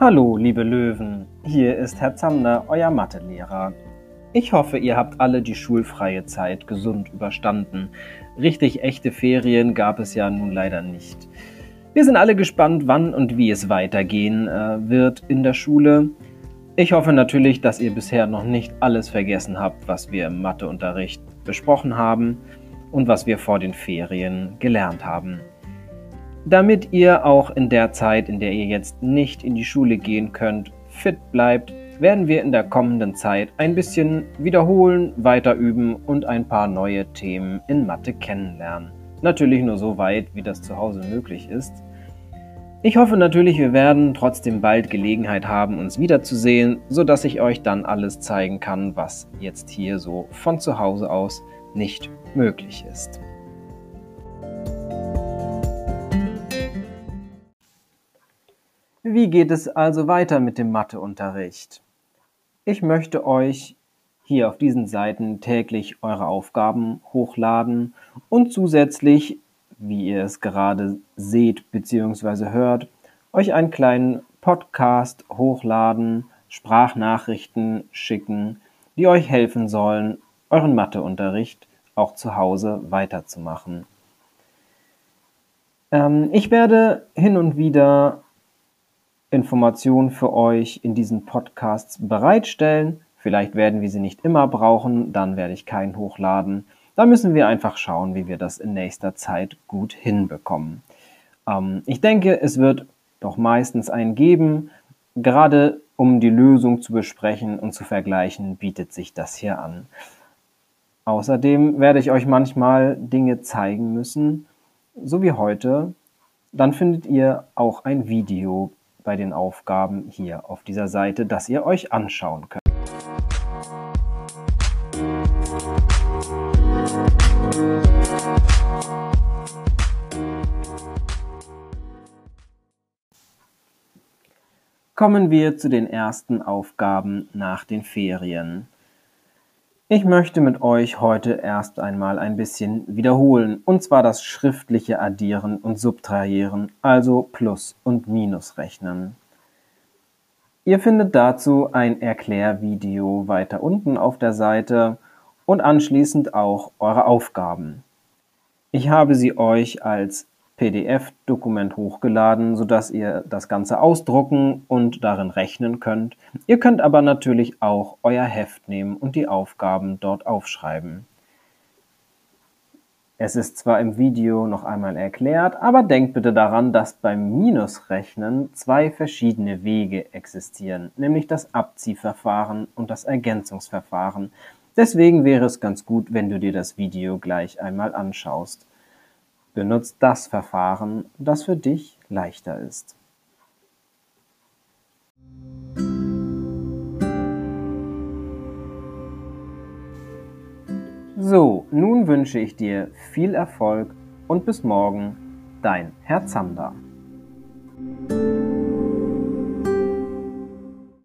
Hallo, liebe Löwen, hier ist Herr Zander, euer Mathelehrer. Ich hoffe, ihr habt alle die schulfreie Zeit gesund überstanden. Richtig echte Ferien gab es ja nun leider nicht. Wir sind alle gespannt, wann und wie es weitergehen äh, wird in der Schule. Ich hoffe natürlich, dass ihr bisher noch nicht alles vergessen habt, was wir im Matheunterricht besprochen haben und was wir vor den Ferien gelernt haben. Damit ihr auch in der Zeit, in der ihr jetzt nicht in die Schule gehen könnt, fit bleibt, werden wir in der kommenden Zeit ein bisschen wiederholen, weiter üben und ein paar neue Themen in Mathe kennenlernen. Natürlich nur so weit, wie das zu Hause möglich ist. Ich hoffe natürlich, wir werden trotzdem bald Gelegenheit haben, uns wiederzusehen, sodass ich euch dann alles zeigen kann, was jetzt hier so von zu Hause aus nicht möglich ist. Wie geht es also weiter mit dem Matheunterricht? Ich möchte euch hier auf diesen Seiten täglich eure Aufgaben hochladen und zusätzlich, wie ihr es gerade seht bzw. hört, euch einen kleinen Podcast hochladen, Sprachnachrichten schicken, die euch helfen sollen, euren Matheunterricht auch zu Hause weiterzumachen. Ähm, ich werde hin und wieder Informationen für euch in diesen Podcasts bereitstellen. Vielleicht werden wir sie nicht immer brauchen, dann werde ich keinen hochladen. Da müssen wir einfach schauen, wie wir das in nächster Zeit gut hinbekommen. Ähm, ich denke, es wird doch meistens einen geben. Gerade um die Lösung zu besprechen und zu vergleichen, bietet sich das hier an. Außerdem werde ich euch manchmal Dinge zeigen müssen, so wie heute. Dann findet ihr auch ein Video bei den Aufgaben hier auf dieser Seite, das ihr euch anschauen könnt. Kommen wir zu den ersten Aufgaben nach den Ferien. Ich möchte mit euch heute erst einmal ein bisschen wiederholen, und zwar das schriftliche Addieren und Subtrahieren, also Plus- und Minusrechnen. Ihr findet dazu ein Erklärvideo weiter unten auf der Seite und anschließend auch eure Aufgaben. Ich habe sie euch als PDF-Dokument hochgeladen, sodass ihr das Ganze ausdrucken und darin rechnen könnt. Ihr könnt aber natürlich auch euer Heft nehmen und die Aufgaben dort aufschreiben. Es ist zwar im Video noch einmal erklärt, aber denkt bitte daran, dass beim Minusrechnen zwei verschiedene Wege existieren, nämlich das Abziehverfahren und das Ergänzungsverfahren. Deswegen wäre es ganz gut, wenn du dir das Video gleich einmal anschaust. Benutzt das Verfahren, das für dich leichter ist. So, nun wünsche ich dir viel Erfolg und bis morgen, dein Herr Zander.